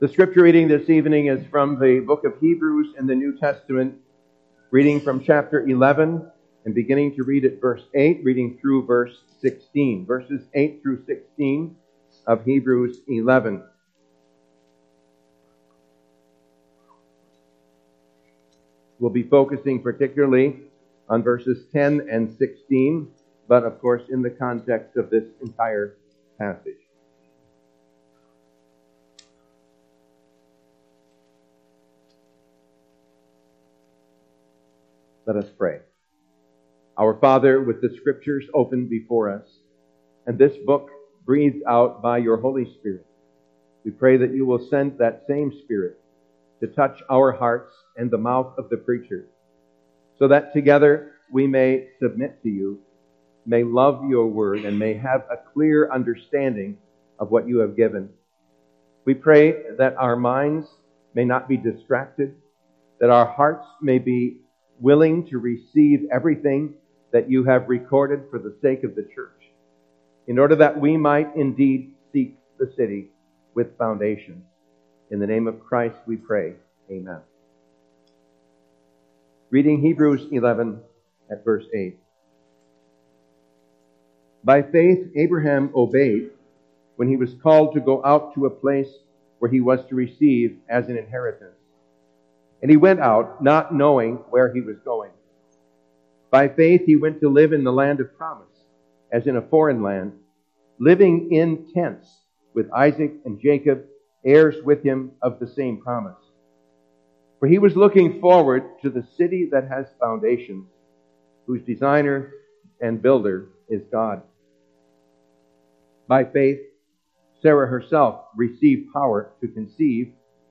The scripture reading this evening is from the book of Hebrews in the New Testament, reading from chapter 11 and beginning to read at verse 8, reading through verse 16. Verses 8 through 16 of Hebrews 11. We'll be focusing particularly on verses 10 and 16, but of course in the context of this entire passage. Let us pray. Our Father, with the Scriptures open before us, and this book breathed out by your Holy Spirit, we pray that you will send that same Spirit to touch our hearts and the mouth of the preacher, so that together we may submit to you, may love your word, and may have a clear understanding of what you have given. We pray that our minds may not be distracted, that our hearts may be willing to receive everything that you have recorded for the sake of the church, in order that we might indeed seek the city with foundations. In the name of Christ we pray. Amen. Reading Hebrews 11 at verse 8. By faith, Abraham obeyed when he was called to go out to a place where he was to receive as an inheritance. And he went out, not knowing where he was going. By faith, he went to live in the land of promise, as in a foreign land, living in tents with Isaac and Jacob, heirs with him of the same promise. For he was looking forward to the city that has foundations, whose designer and builder is God. By faith, Sarah herself received power to conceive,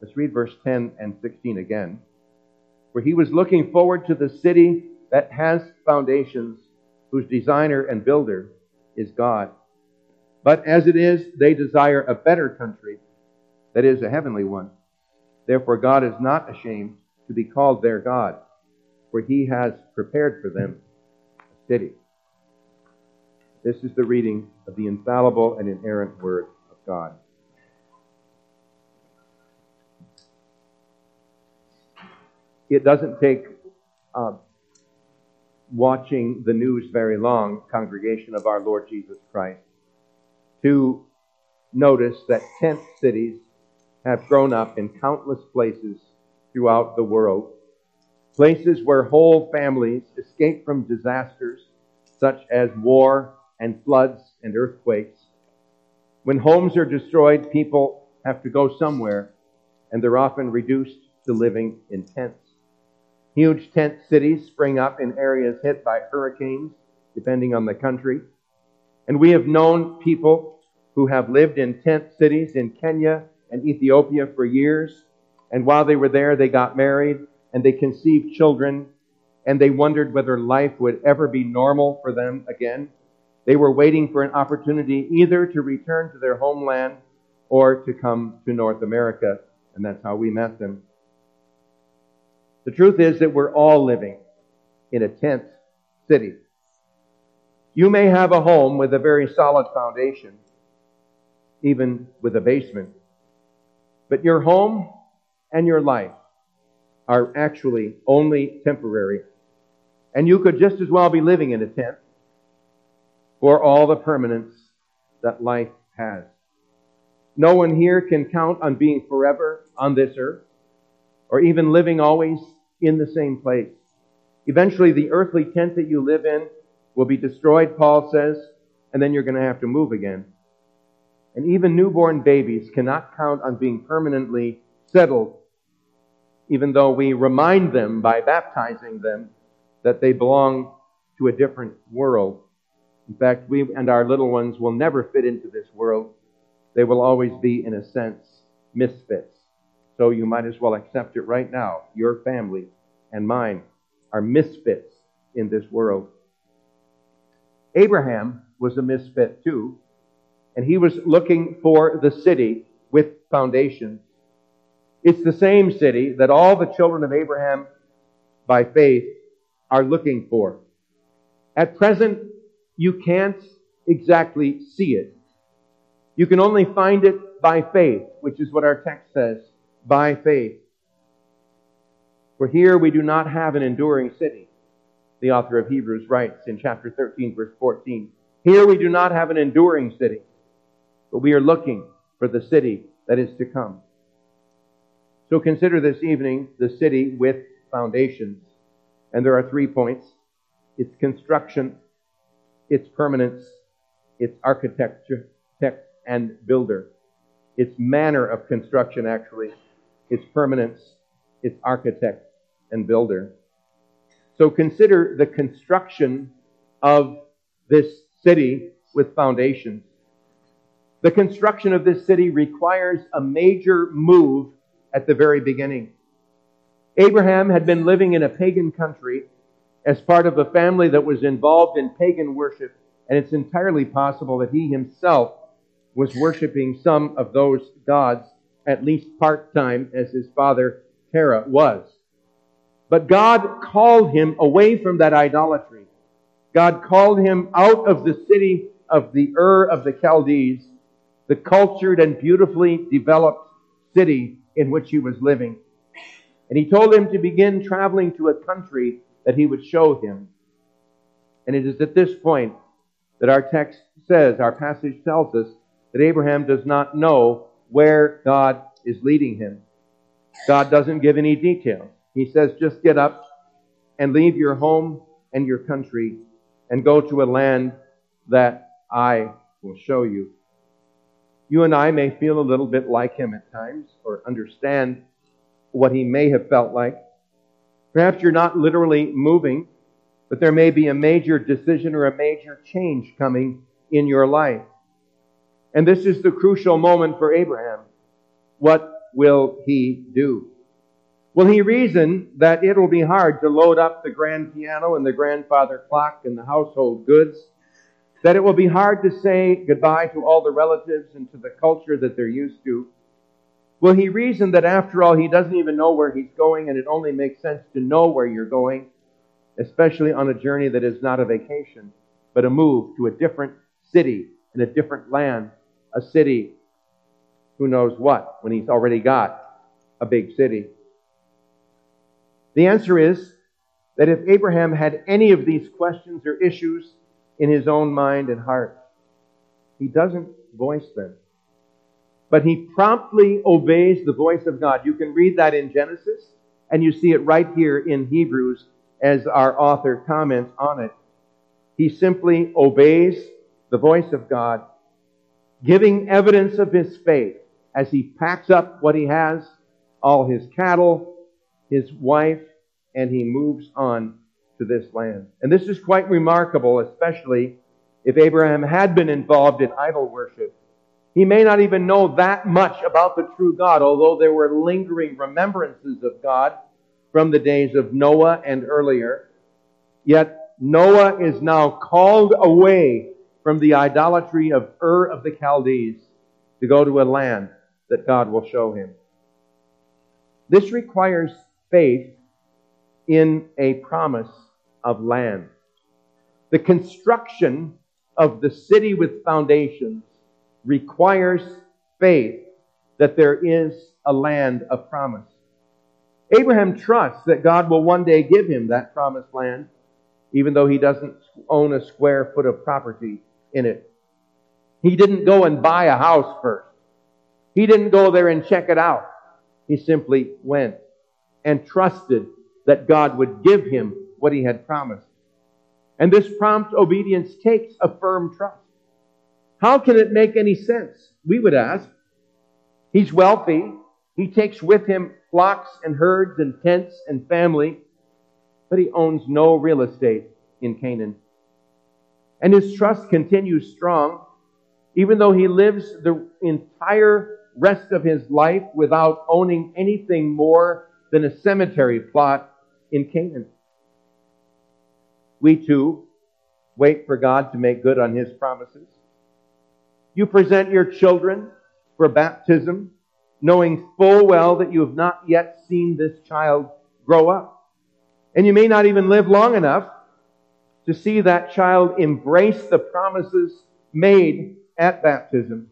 Let's read verse 10 and 16 again. For he was looking forward to the city that has foundations whose designer and builder is God. But as it is, they desire a better country, that is, a heavenly one. Therefore, God is not ashamed to be called their God, for he has prepared for them a city. This is the reading of the infallible and inerrant Word of God. It doesn't take uh, watching the news very long, congregation of our Lord Jesus Christ, to notice that tent cities have grown up in countless places throughout the world. Places where whole families escape from disasters such as war and floods and earthquakes. When homes are destroyed, people have to go somewhere, and they're often reduced to living in tents. Huge tent cities spring up in areas hit by hurricanes, depending on the country. And we have known people who have lived in tent cities in Kenya and Ethiopia for years. And while they were there, they got married and they conceived children and they wondered whether life would ever be normal for them again. They were waiting for an opportunity either to return to their homeland or to come to North America. And that's how we met them. The truth is that we're all living in a tent city. You may have a home with a very solid foundation, even with a basement. But your home and your life are actually only temporary. And you could just as well be living in a tent for all the permanence that life has. No one here can count on being forever on this earth. or even living always in the same place. Eventually, the earthly tent that you live in will be destroyed, Paul says, and then you're going to have to move again. And even newborn babies cannot count on being permanently settled, even though we remind them by baptizing them that they belong to a different world. In fact, we and our little ones will never fit into this world. They will always be, in a sense, misfits. So you might as well accept it right now. Your family and mine are misfits in this world. Abraham was a misfit too, and he was looking for the city with foundations. It's the same city that all the children of Abraham, by faith, are looking for. At present, you can't exactly see it. You can only find it by faith, which is what our text says by faith. For here we do not have an enduring city, the author of Hebrews writes in chapter 13, verse 14. Here we do not have an enduring city, but we are looking for the city that is to come. So consider this evening the city with foundations. And there are three points its construction, its permanence, its architecture, and builder. Its manner of construction, actually, its permanence, its architect and builder. So consider the construction of this city with foundations. The construction of this city requires a major move at the very beginning. Abraham had been living in a pagan country as part of a family that was involved in pagan worship, and it's entirely possible that he himself was worshiping some of those gods at least part time, as his father Terah was. But God called him away from that idolatry. God called him out of the city of the Ur of the Chaldees, the cultured and beautifully developed city in which he was living. And he told him to begin traveling to a country that he would show him. And it is at this point that our text says, our passage tells us, that Abraham does not know where God is leading him. God doesn't give any details. He says, just get up and leave your home and your country and go to a land that I will show you. You and I may feel a little bit like him at times or understand what he may have felt like. Perhaps you're not literally moving, but there may be a major decision or a major change coming in your life. And this is the crucial moment for Abraham. What will he do? Will he reason that it'll be hard to load up the grand piano and the grandfather clock and the household goods? That it will be hard to say goodbye to all the relatives and to the culture that they're used to? Will he reason that after all he doesn't even know where he's going and it only makes sense to know where you're going, especially on a journey that is not a vacation, but a move to a different city in a different land, a city who knows what when he's already got a big city? The answer is that if Abraham had any of these questions or issues in his own mind and heart, he doesn't voice them. But he promptly obeys the voice of God. You can read that in Genesis, and you see it right here in Hebrews as our author comments on it. He simply obeys the voice of God, giving evidence of his faith as he packs up what he has, all his cattle, his wife, and he moves on to this land. And this is quite remarkable, especially if Abraham had been involved in idol worship. He may not even know that much about the true God, although there were lingering remembrances of God from the days of Noah and earlier. Yet Noah is now called away from the idolatry of Ur of the Chaldees to go to a land that God will show him. This requires faith in a promise of land. The construction of the city with foundations requires faith that there is a land of promise. Abraham trusts that God will one day give him that promised land, even though he doesn't own a square foot of property in it. He didn't go and buy a house first. He didn't go there and check it out. He simply went. and trusted that God would give him what he had promised. And this prompt obedience takes a firm trust. How can it make any sense? We would ask. He's wealthy. He takes with him flocks and herds and tents and family, but he owns no real estate in Canaan. And his trust continues strong, even though he lives the entire rest of his life without owning anything more than a cemetery plot in Canaan. We too wait for God to make good on his promises. You present your children for baptism, knowing full well that you have not yet seen this child grow up. And you may not even live long enough to see that child embrace the promises made at baptism.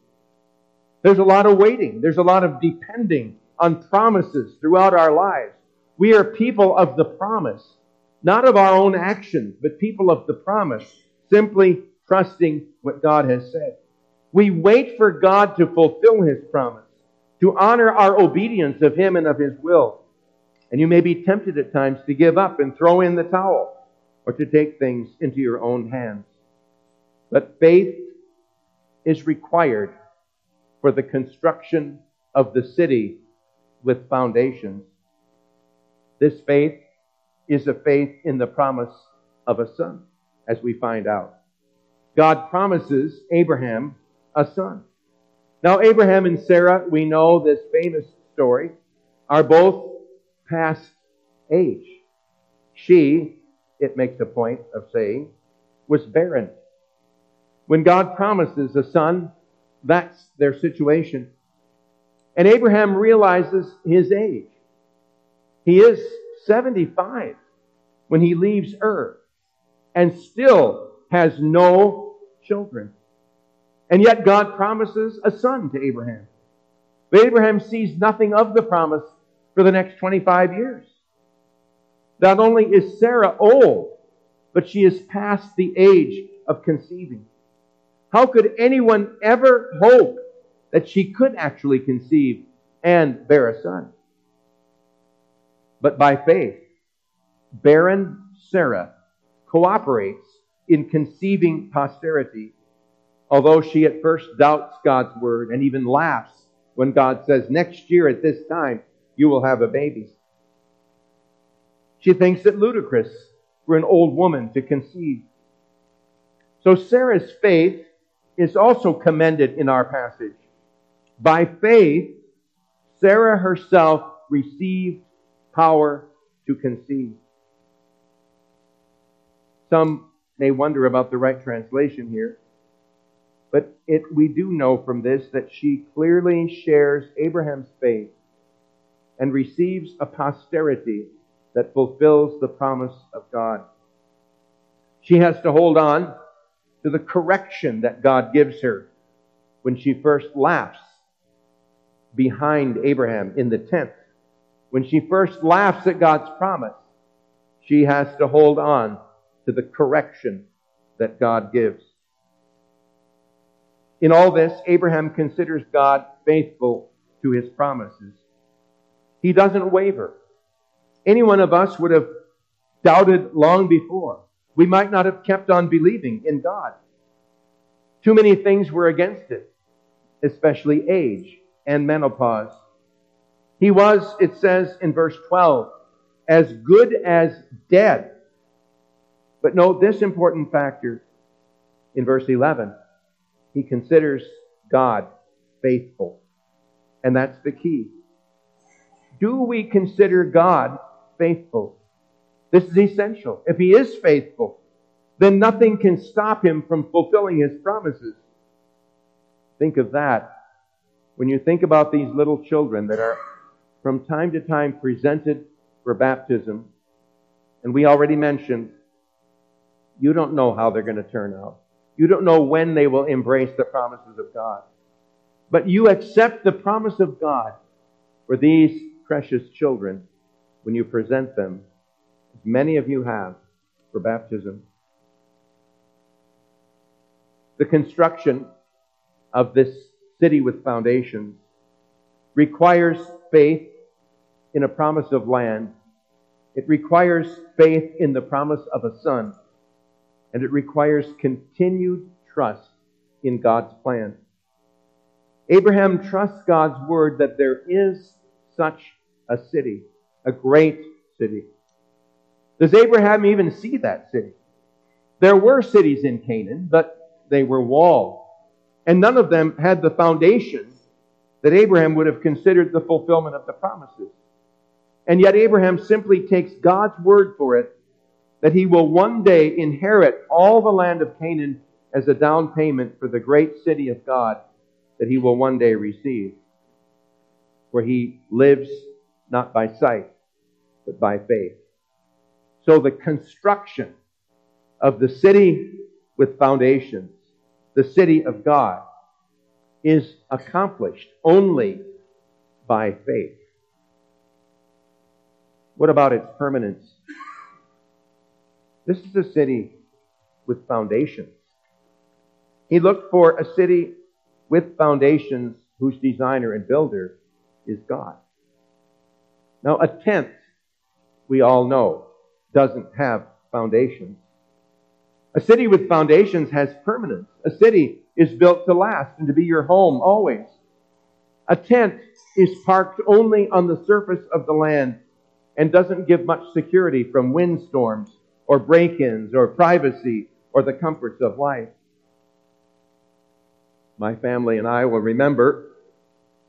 There's a lot of waiting. There's a lot of depending on promises throughout our lives. We are people of the promise, not of our own actions, but people of the promise, simply trusting what God has said. We wait for God to fulfill His promise, to honor our obedience of Him and of His will. And you may be tempted at times to give up and throw in the towel or to take things into your own hands. But faith is required for the construction of the city with foundations. This faith is a faith in the promise of a son, as we find out. God promises Abraham a son. Now, Abraham and Sarah, we know this famous story, are both past age. She, it makes a point of saying, was barren. When God promises a son, that's their situation. And Abraham realizes his age. He is 75 when he leaves Ur and still has no children. And yet God promises a son to Abraham. But Abraham sees nothing of the promise for the next 25 years. Not only is Sarah old, but she is past the age of conceiving. How could anyone ever hope that she could actually conceive and bear a son? But by faith, barren Sarah cooperates in conceiving posterity, although she at first doubts God's word and even laughs when God says, Next year at this time, you will have a baby. She thinks it ludicrous for an old woman to conceive. So Sarah's faith is also commended in our passage. By faith, Sarah herself received power to conceive. Some may wonder about the right translation here, but it, we do know from this that she clearly shares Abraham's faith and receives a posterity that fulfills the promise of God. She has to hold on to the correction that God gives her when she first laughs behind Abraham in the tent. When she first laughs at God's promise, she has to hold on to the correction that God gives. In all this, Abraham considers God faithful to his promises. He doesn't waver. Any one of us would have doubted long before we might not have kept on believing in God. Too many things were against it, especially age and menopause. He was, it says in verse 12, as good as dead. But note this important factor in verse 11. He considers God faithful. And that's the key. Do we consider God faithful? This is essential. If he is faithful, then nothing can stop him from fulfilling his promises. Think of that when you think about these little children that are from time to time presented for baptism. And we already mentioned, you don't know how they're going to turn out. You don't know when they will embrace the promises of God. But you accept the promise of God for these precious children when you present them as many of you have, for baptism. The construction of this city with foundations requires faith in a promise of land. It requires faith in the promise of a son. And it requires continued trust in God's plan. Abraham trusts God's word that there is such a city, a great city. Does Abraham even see that city? There were cities in Canaan, but they were walled. And none of them had the foundation that Abraham would have considered the fulfillment of the promises. And yet Abraham simply takes God's word for it that he will one day inherit all the land of Canaan as a down payment for the great city of God that he will one day receive, where he lives not by sight, but by faith. So the construction of the city with foundations, the city of God, is accomplished only by faith. What about its permanence? This is a city with foundations. He looked for a city with foundations whose designer and builder is God. Now, a tent, we all know, doesn't have foundations. A city with foundations has permanence. A city is built to last and to be your home always. A tent is parked only on the surface of the land and doesn't give much security from windstorms or break ins or privacy or the comforts of life. My family and I will remember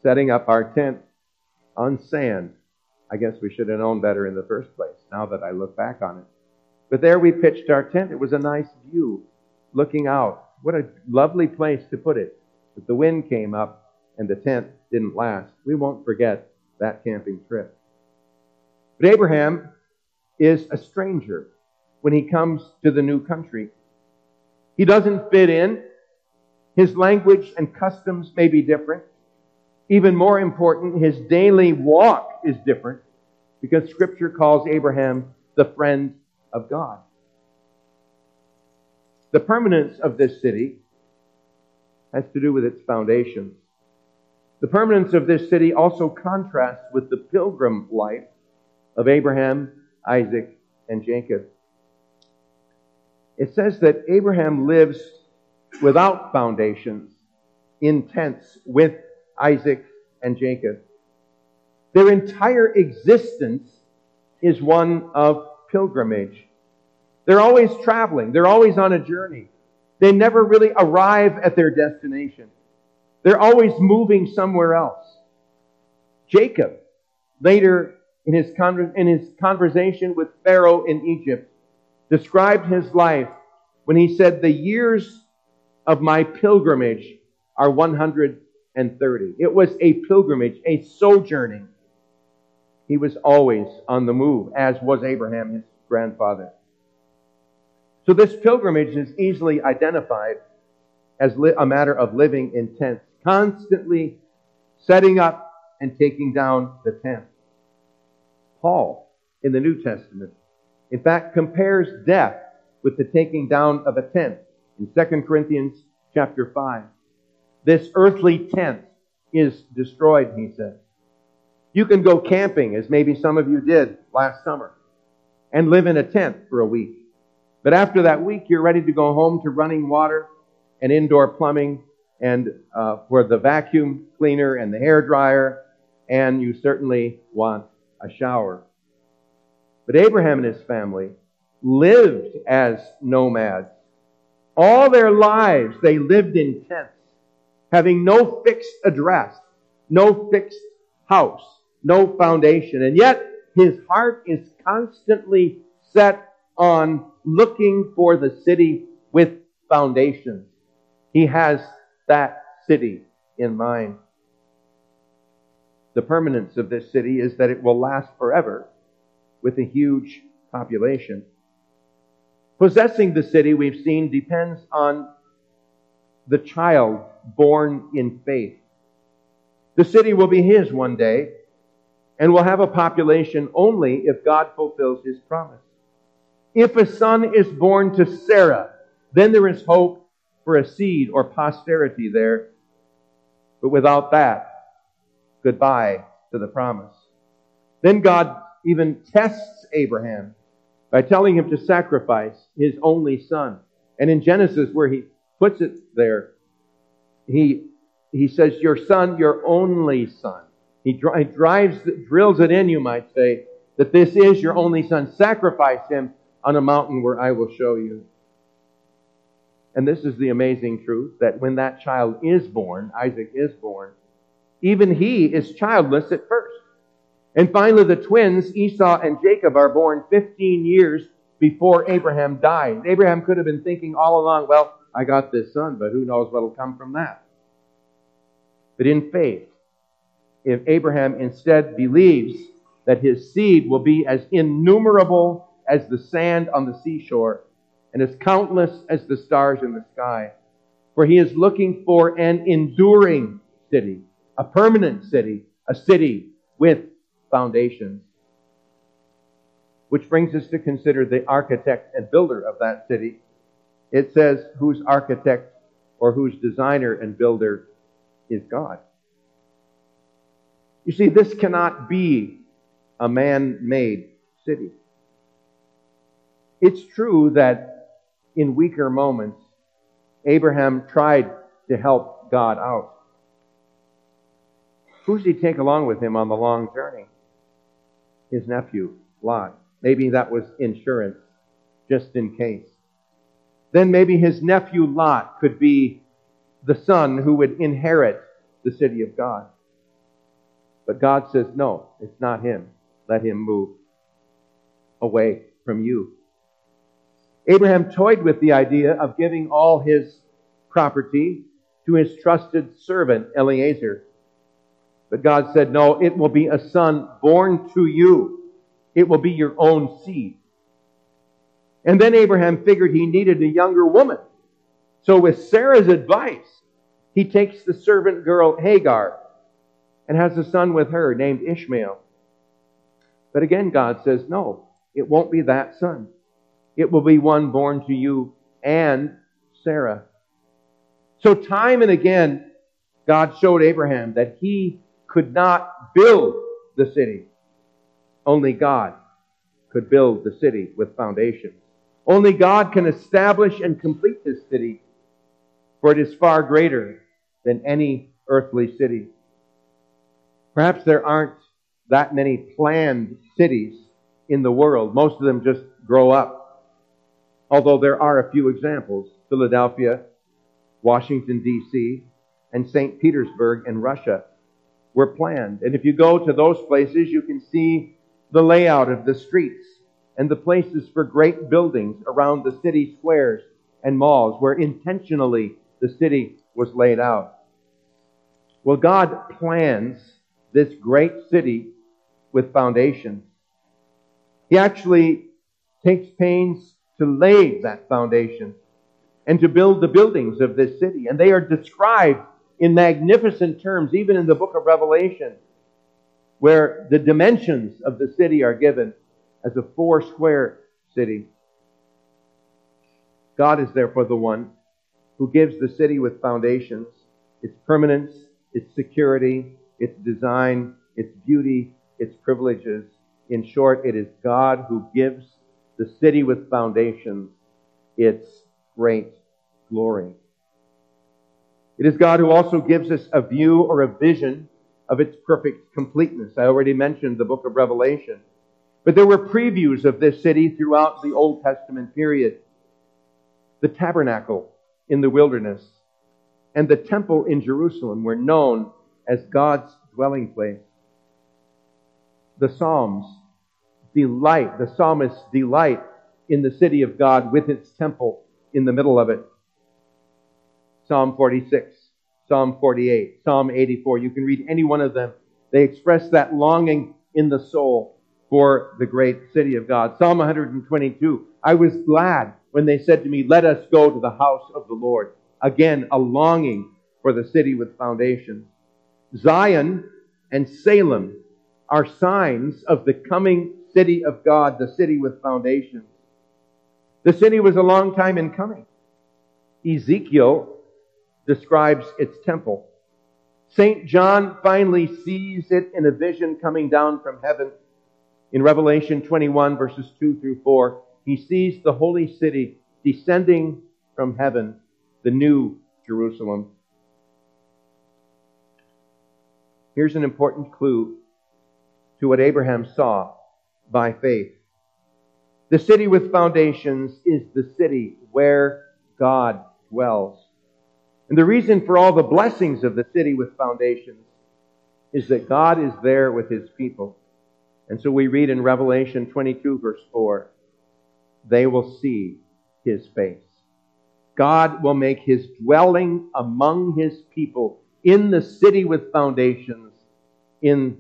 setting up our tent on sand. I guess we should have known better in the first place, now that I look back on it. But there we pitched our tent. It was a nice view looking out. What a lovely place to put it. But the wind came up and the tent didn't last. We won't forget that camping trip. But Abraham is a stranger when he comes to the new country. He doesn't fit in. His language and customs may be different. Even more important, his daily walk is different because Scripture calls Abraham the friend of God. The permanence of this city has to do with its foundations. The permanence of this city also contrasts with the pilgrim life of Abraham, Isaac, and Jacob. It says that Abraham lives without foundations in tents with Isaac and Jacob. Their entire existence is one of pilgrimage. They're always traveling. They're always on a journey. They never really arrive at their destination. They're always moving somewhere else. Jacob, later in his, in his conversation with Pharaoh in Egypt, described his life when he said, The years of my pilgrimage are 130. It was a pilgrimage, a sojourning. He was always on the move, as was Abraham, his grandfather. So this pilgrimage is easily identified as li- a matter of living in tents, constantly setting up and taking down the tent. Paul, in the New Testament, in fact, compares death with the taking down of a tent in 2 Corinthians chapter 5. This earthly tent is destroyed, he says. You can go camping, as maybe some of you did last summer, and live in a tent for a week. But after that week, you're ready to go home to running water and indoor plumbing and uh, for the vacuum cleaner and the hair dryer, and you certainly want a shower. But Abraham and his family lived as nomads. All their lives they lived in tents, having no fixed address, no fixed house, no foundation. And yet his heart is constantly set on looking for the city with foundations. He has that city in mind. The permanence of this city is that it will last forever with a huge population. Possessing the city, we've seen, depends on the child born in faith. The city will be his one day and will have a population only if God fulfills his promise. If a son is born to Sarah, then there is hope for a seed or posterity there. But without that, goodbye to the promise. Then God even tests Abraham by telling him to sacrifice his only son. And in Genesis, where he puts it there, he, he says, Your son, your only son. He, dri- drives, drills it in, you might say, that this is your only son. Sacrifice him on a mountain where I will show you. And this is the amazing truth that when that child is born, Isaac is born, even he is childless at first. And finally, the twins, Esau and Jacob, are born 15 years before Abraham died. Abraham could have been thinking all along, well, I got this son, but who knows what'll come from that. But in faith, if Abraham instead believes that his seed will be as innumerable as the sand on the seashore and as countless as the stars in the sky, for he is looking for an enduring city, a permanent city, a city with foundations. Which brings us to consider the architect and builder of that city. It says whose architect or whose designer and builder is God. You see, this cannot be a man made city. It's true that in weaker moments, Abraham tried to help God out. Who does he take along with him on the long journey? His nephew, Lot. Maybe that was insurance, just in case. Then maybe his nephew Lot could be the son who would inherit the city of God. But God says, no, it's not him. Let him move away from you. Abraham toyed with the idea of giving all his property to his trusted servant, Eliezer. But God said, No, it will be a son born to you. It will be your own seed. And then Abraham figured he needed a younger woman. So, with Sarah's advice, he takes the servant girl Hagar and has a son with her named Ishmael. But again, God says, No, it won't be that son. It will be one born to you and Sarah. So, time and again, God showed Abraham that he could not build the city. Only God could build the city with foundations. Only God can establish and complete this city, for it is far greater than any earthly city. Perhaps there aren't that many planned cities in the world. Most of them just grow up. Although there are a few examples Philadelphia, Washington, D.C., and St. Petersburg in Russia were planned. And if you go to those places, you can see the layout of the streets and the places for great buildings around the city squares and malls where intentionally the city was laid out. Well, God plans this great city with foundations. He actually takes pains to lay that foundation and to build the buildings of this city. And they are described in magnificent terms, even in the book of Revelation, where the dimensions of the city are given as a four square city. God is therefore the one who gives the city with foundations, its permanence, its security, its design, its beauty, its privileges. In short, it is God who gives the city with foundations its great glory. It is God who also gives us a view or a vision of its perfect completeness. I already mentioned the book of Revelation. But there were previews of this city throughout the Old Testament period. The tabernacle in the wilderness and the temple in Jerusalem were known as God's dwelling place. The Psalms delight, the psalmists delight in the city of God with its temple in the middle of it. Psalm 46, Psalm 48, Psalm 84. You can read any one of them. They express that longing in the soul for the great city of God. Psalm 122. I was glad when they said to me, Let us go to the house of the Lord. Again, a longing for the city with foundations. Zion and Salem are signs of the coming city of God, the city with foundations. The city was a long time in coming. Ezekiel describes its temple. St. John finally sees it in a vision coming down from heaven In Revelation 21, verses 2 through 4, he sees the holy city descending from heaven, the new Jerusalem. Here's an important clue to what Abraham saw by faith. The city with foundations is the city where God dwells. And the reason for all the blessings of the city with foundations is that God is there with his people. And so we read in Revelation 22, verse 4, they will see his face. God will make his dwelling among his people in the city with foundations in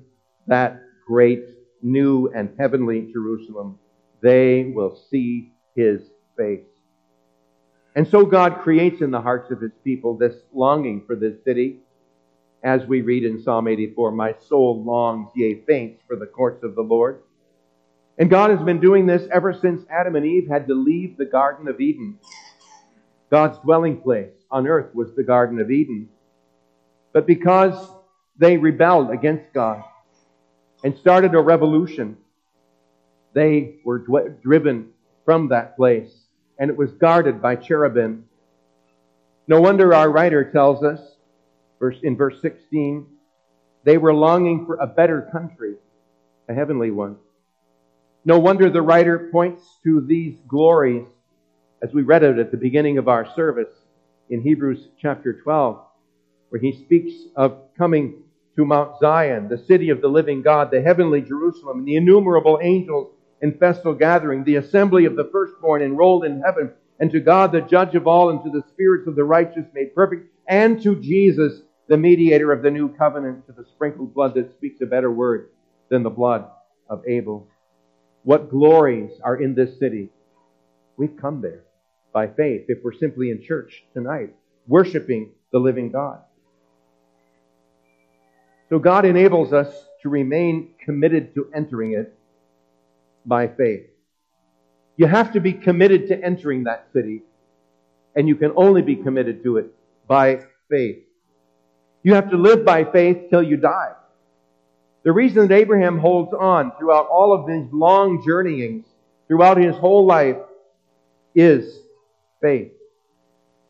that great new and heavenly Jerusalem. They will see his face. And so God creates in the hearts of his people this longing for this city. As we read in Psalm 84, My soul longs, yea, faints for the courts of the Lord. And God has been doing this ever since Adam and Eve had to leave the Garden of Eden. God's dwelling place on earth was the Garden of Eden. But because they rebelled against God and started a revolution, they were driven from that place and it was guarded by cherubim. No wonder our writer tells us in verse 16, they were longing for a better country, a heavenly one. No wonder the writer points to these glories as we read it at the beginning of our service in Hebrews chapter 12, where he speaks of coming to Mount Zion, the city of the living God, the heavenly Jerusalem, and the innumerable angels in festal gathering, the assembly of the firstborn enrolled in heaven, and to God, the judge of all, and to the spirits of the righteous made perfect, and to Jesus, the mediator of the new covenant, to the sprinkled blood that speaks a better word than the blood of Abel. What glories are in this city? We've come there by faith if we're simply in church tonight, worshiping the living God. So God enables us to remain committed to entering it by faith. You have to be committed to entering that city, and you can only be committed to it by faith. You have to live by faith till you die. The reason that Abraham holds on throughout all of these long journeyings, throughout his whole life, is faith.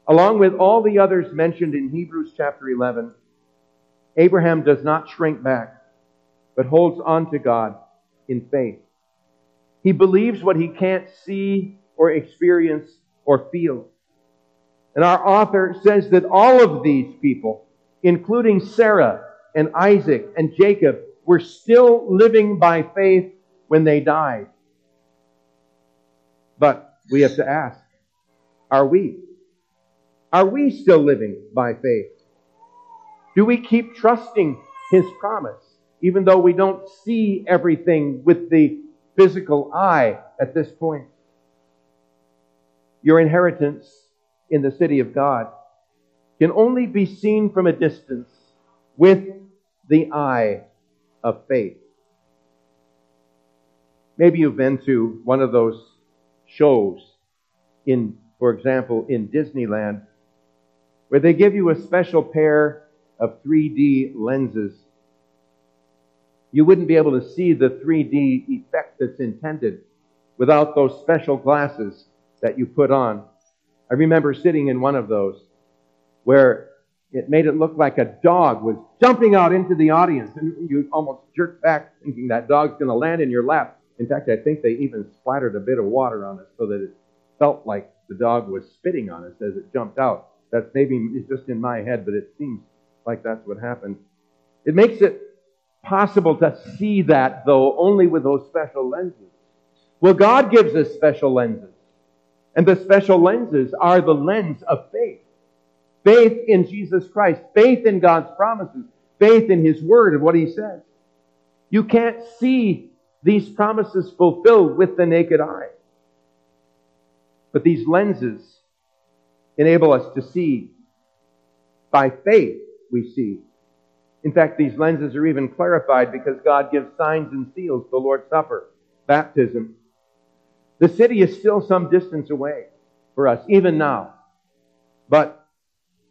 Along with all the others mentioned in Hebrews chapter 11, Abraham does not shrink back, but holds on to God in faith. He believes what he can't see or experience or feel. And our author says that all of these people, including Sarah and Isaac and Jacob, were still living by faith when they died. But we have to ask, are we? Are we still living by faith? Do we keep trusting His promise, even though we don't see everything with the physical eye at this point. Your inheritance in the city of God can only be seen from a distance with the eye of faith. Maybe you've been to one of those shows in, for example, in Disneyland, where they give you a special pair of 3D lenses you wouldn't be able to see the 3D effect that's intended without those special glasses that you put on. I remember sitting in one of those where it made it look like a dog was jumping out into the audience, and you almost jerked back thinking that dog's going to land in your lap. In fact, I think they even splattered a bit of water on us so that it felt like the dog was spitting on us as it jumped out. That's maybe just in my head, but it seems like that's what happened. It makes it possible to see that, though, only with those special lenses. Well, God gives us special lenses. And the special lenses are the lens of faith. Faith in Jesus Christ. Faith in God's promises. Faith in His Word and what He says. You can't see these promises fulfilled with the naked eye. But these lenses enable us to see. By faith, we see in fact, these lenses are even clarified because God gives signs and seals, the Lord's Supper, baptism. The city is still some distance away for us, even now. But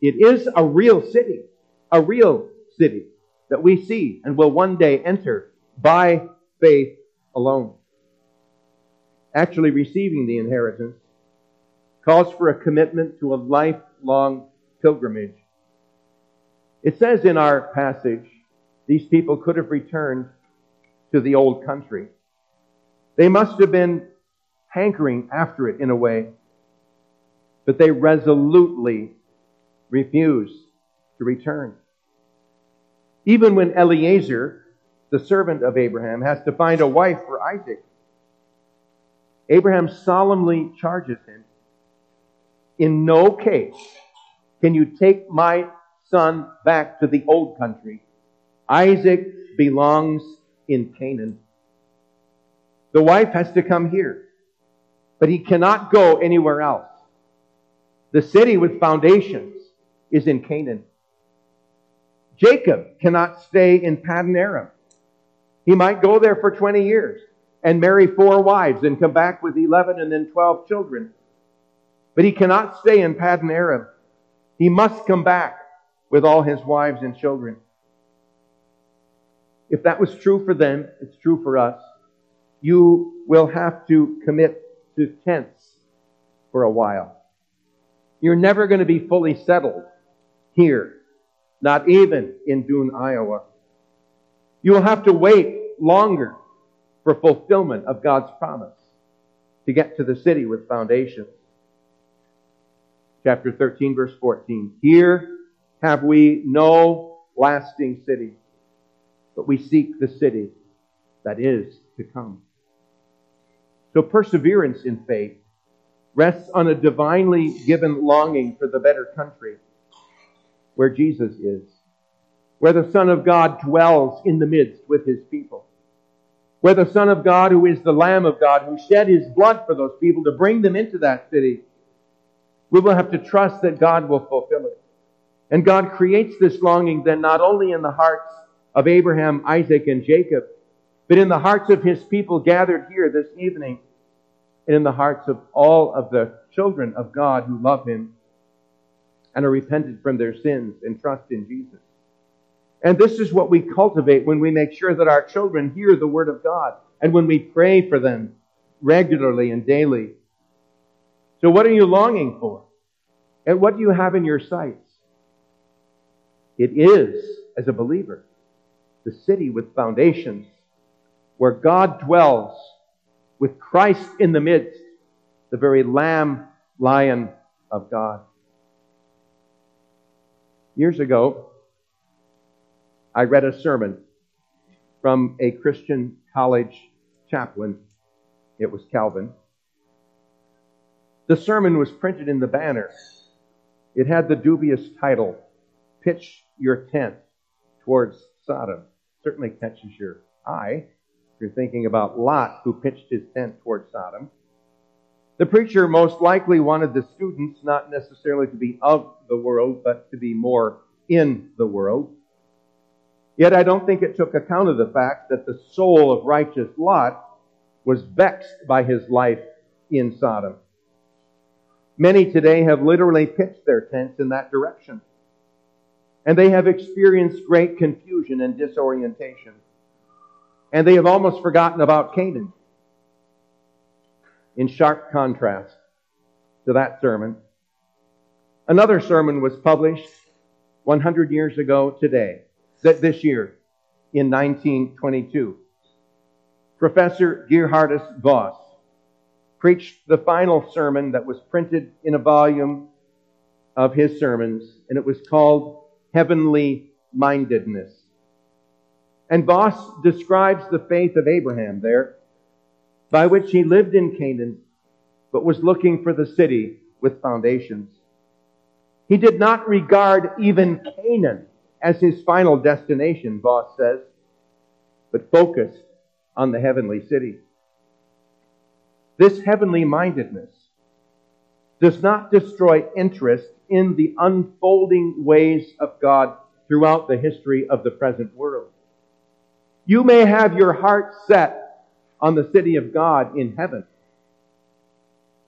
it is a real city, a real city that we see and will one day enter by faith alone. Actually, receiving the inheritance calls for a commitment to a lifelong pilgrimage. It says in our passage, these people could have returned to the old country. They must have been hankering after it in a way, but they resolutely refused to return. Even when Eliezer, the servant of Abraham, has to find a wife for Isaac, Abraham solemnly charges him In no case can you take my son back to the old country. Isaac belongs in Canaan. The wife has to come here, but he cannot go anywhere else. The city with foundations is in Canaan. Jacob cannot stay in Paddan Aram. He might go there for 20 years and marry four wives and come back with 11 and then 12 children. But he cannot stay in Paddan Aram. He must come back with all his wives and children. If that was true for them, it's true for us. You will have to commit to tents for a while. You're never going to be fully settled here, not even in Doon, Iowa. You will have to wait longer for fulfillment of God's promise to get to the city with foundations. Chapter 13, verse 14. Here have we no lasting city, but we seek the city that is to come. So perseverance in faith rests on a divinely given longing for the better country where Jesus is, where the Son of God dwells in the midst with his people, where the Son of God, who is the Lamb of God, who shed his blood for those people to bring them into that city, we will have to trust that God will fulfill it. And God creates this longing then not only in the hearts of Abraham, Isaac, and Jacob, but in the hearts of his people gathered here this evening, and in the hearts of all of the children of God who love him and are repentant from their sins and trust in Jesus. And this is what we cultivate when we make sure that our children hear the Word of God and when we pray for them regularly and daily. So, what are you longing for? And what do you have in your sights? It is, as a believer, the city with foundations where God dwells with Christ in the midst, the very Lamb, Lion of God. Years ago, I read a sermon from a Christian college chaplain. It was Calvin. The sermon was printed in the banner. It had the dubious title, Pitch Your Tent Towards Sodom. Certainly catches your eye if you're thinking about Lot, who pitched his tent towards Sodom. The preacher most likely wanted the students not necessarily to be of the world, but to be more in the world. Yet I don't think it took account of the fact that the soul of righteous Lot was vexed by his life in Sodom. Many today have literally pitched their tents in that direction. And they have experienced great confusion and disorientation. And they have almost forgotten about Canaan in sharp contrast to that sermon. Another sermon was published 100 years ago today, this year, in 1922. Professor Geerhardus Vos preached the final sermon that was printed in a volume of his sermons, and it was called Heavenly Mindedness. And Voss describes the faith of Abraham there by which he lived in Canaan, but was looking for the city with foundations. He did not regard even Canaan as his final destination, Vos says, but focused on the heavenly city. This heavenly mindedness does not destroy interest in the unfolding ways of God throughout the history of the present world. You may have your heart set on the city of God in heaven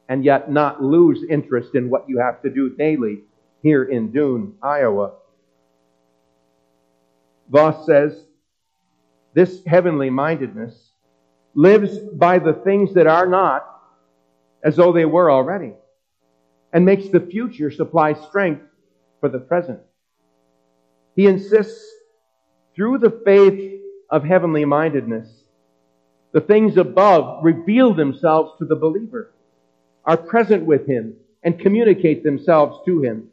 and yet not lose interest in what you have to do daily here in Doon, Iowa. Vos says this heavenly mindedness lives by the things that are not as though they were already, and makes the future supply strength for the present. He insists through the faith of heavenly mindedness, the things above reveal themselves to the believer, are present with him, and communicate themselves to him.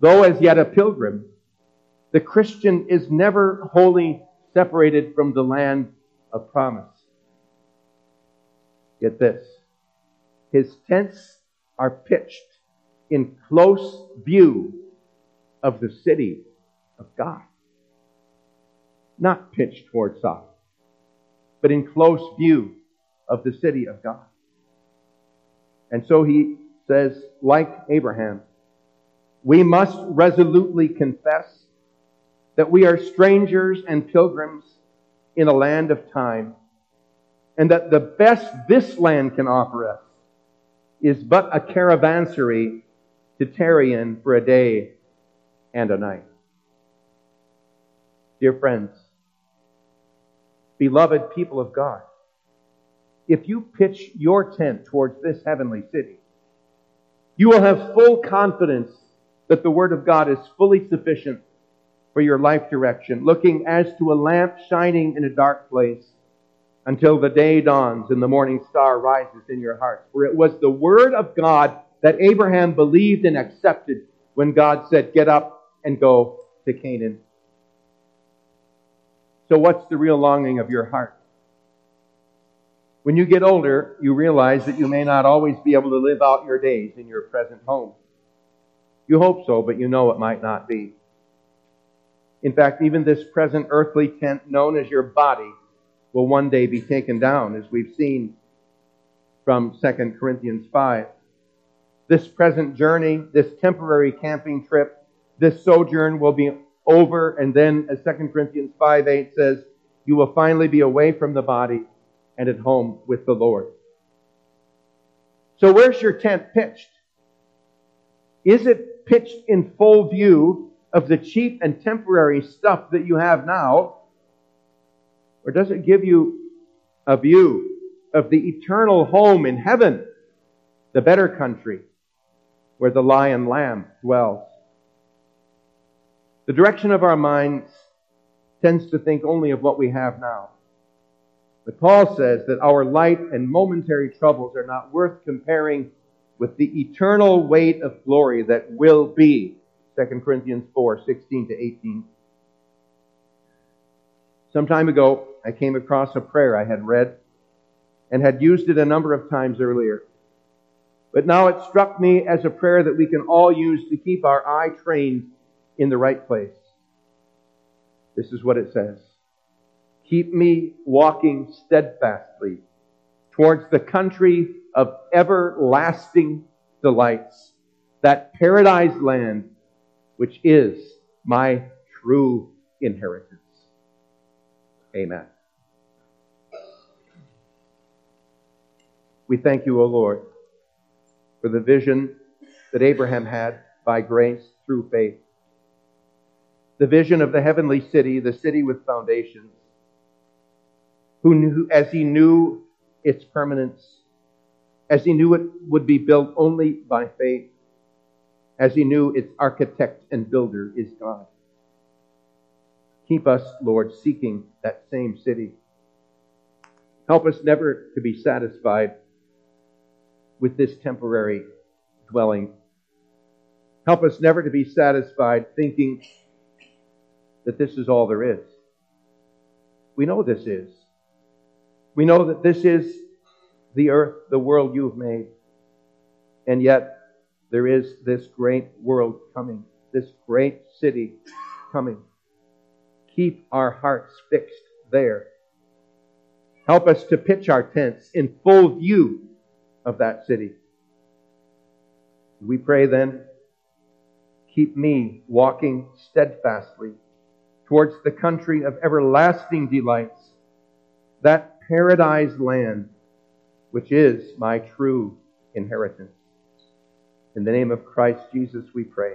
Though as yet a pilgrim, the Christian is never wholly separated from the land of promise. Get this. His tents are pitched in close view of the city of God. Not pitched toward south, but in close view of the city of God. And so he says, like Abraham, we must resolutely confess that we are strangers and pilgrims in a land of time, and that the best this land can offer us is but a caravansary to tarry in for a day and a night. Dear friends, beloved people of God, if you pitch your tent towards this heavenly city, you will have full confidence that the Word of God is fully sufficient for your life direction, looking as to a lamp shining in a dark place until the day dawns and the morning star rises in your heart. For it was the Word of God that Abraham believed and accepted when God said, Get up and go to Canaan. So, what's the real longing of your heart? When you get older, you realize that you may not always be able to live out your days in your present home. You hope so, but you know it might not be. In fact, even this present earthly tent known as your body will one day be taken down, as we've seen from 2 Corinthians 5. This present journey, this temporary camping trip, this sojourn will be over, and then, as 2 Corinthians 5 8 says, you will finally be away from the body and at home with the Lord. So, where's your tent pitched? Is it pitched in full view of the cheap and temporary stuff that you have now? Or does it give you a view of the eternal home in heaven, the better country, where the lion lamb dwells. The direction of our minds tends to think only of what we have now. But Paul says that our light and momentary troubles are not worth comparing with the eternal weight of glory that will be. 2 Corinthians 4 16 to 18. Some time ago, I came across a prayer I had read and had used it a number of times earlier. But now it struck me as a prayer that we can all use to keep our eye trained in the right place. This is what it says Keep me walking steadfastly towards the country of everlasting delights, that paradise land which is my true inheritance. Amen. We thank you, O Lord for the vision that Abraham had by grace through faith. The vision of the heavenly city, the city with foundations, who knew, as he knew its permanence, as he knew it would be built only by faith, as he knew its architect and builder is God. Keep us, Lord, seeking that same city. Help us never to be satisfied with this temporary dwelling. Help us never to be satisfied thinking that this is all there is. We know this is. We know that this is the earth, the world you've made. And yet, there is this great world coming, this great city coming. Keep our hearts fixed there. Help us to pitch our tents in full view of that city. We pray then, keep me walking steadfastly towards the country of everlasting delights, that paradise land which is my true inheritance. In the name of Christ Jesus we pray.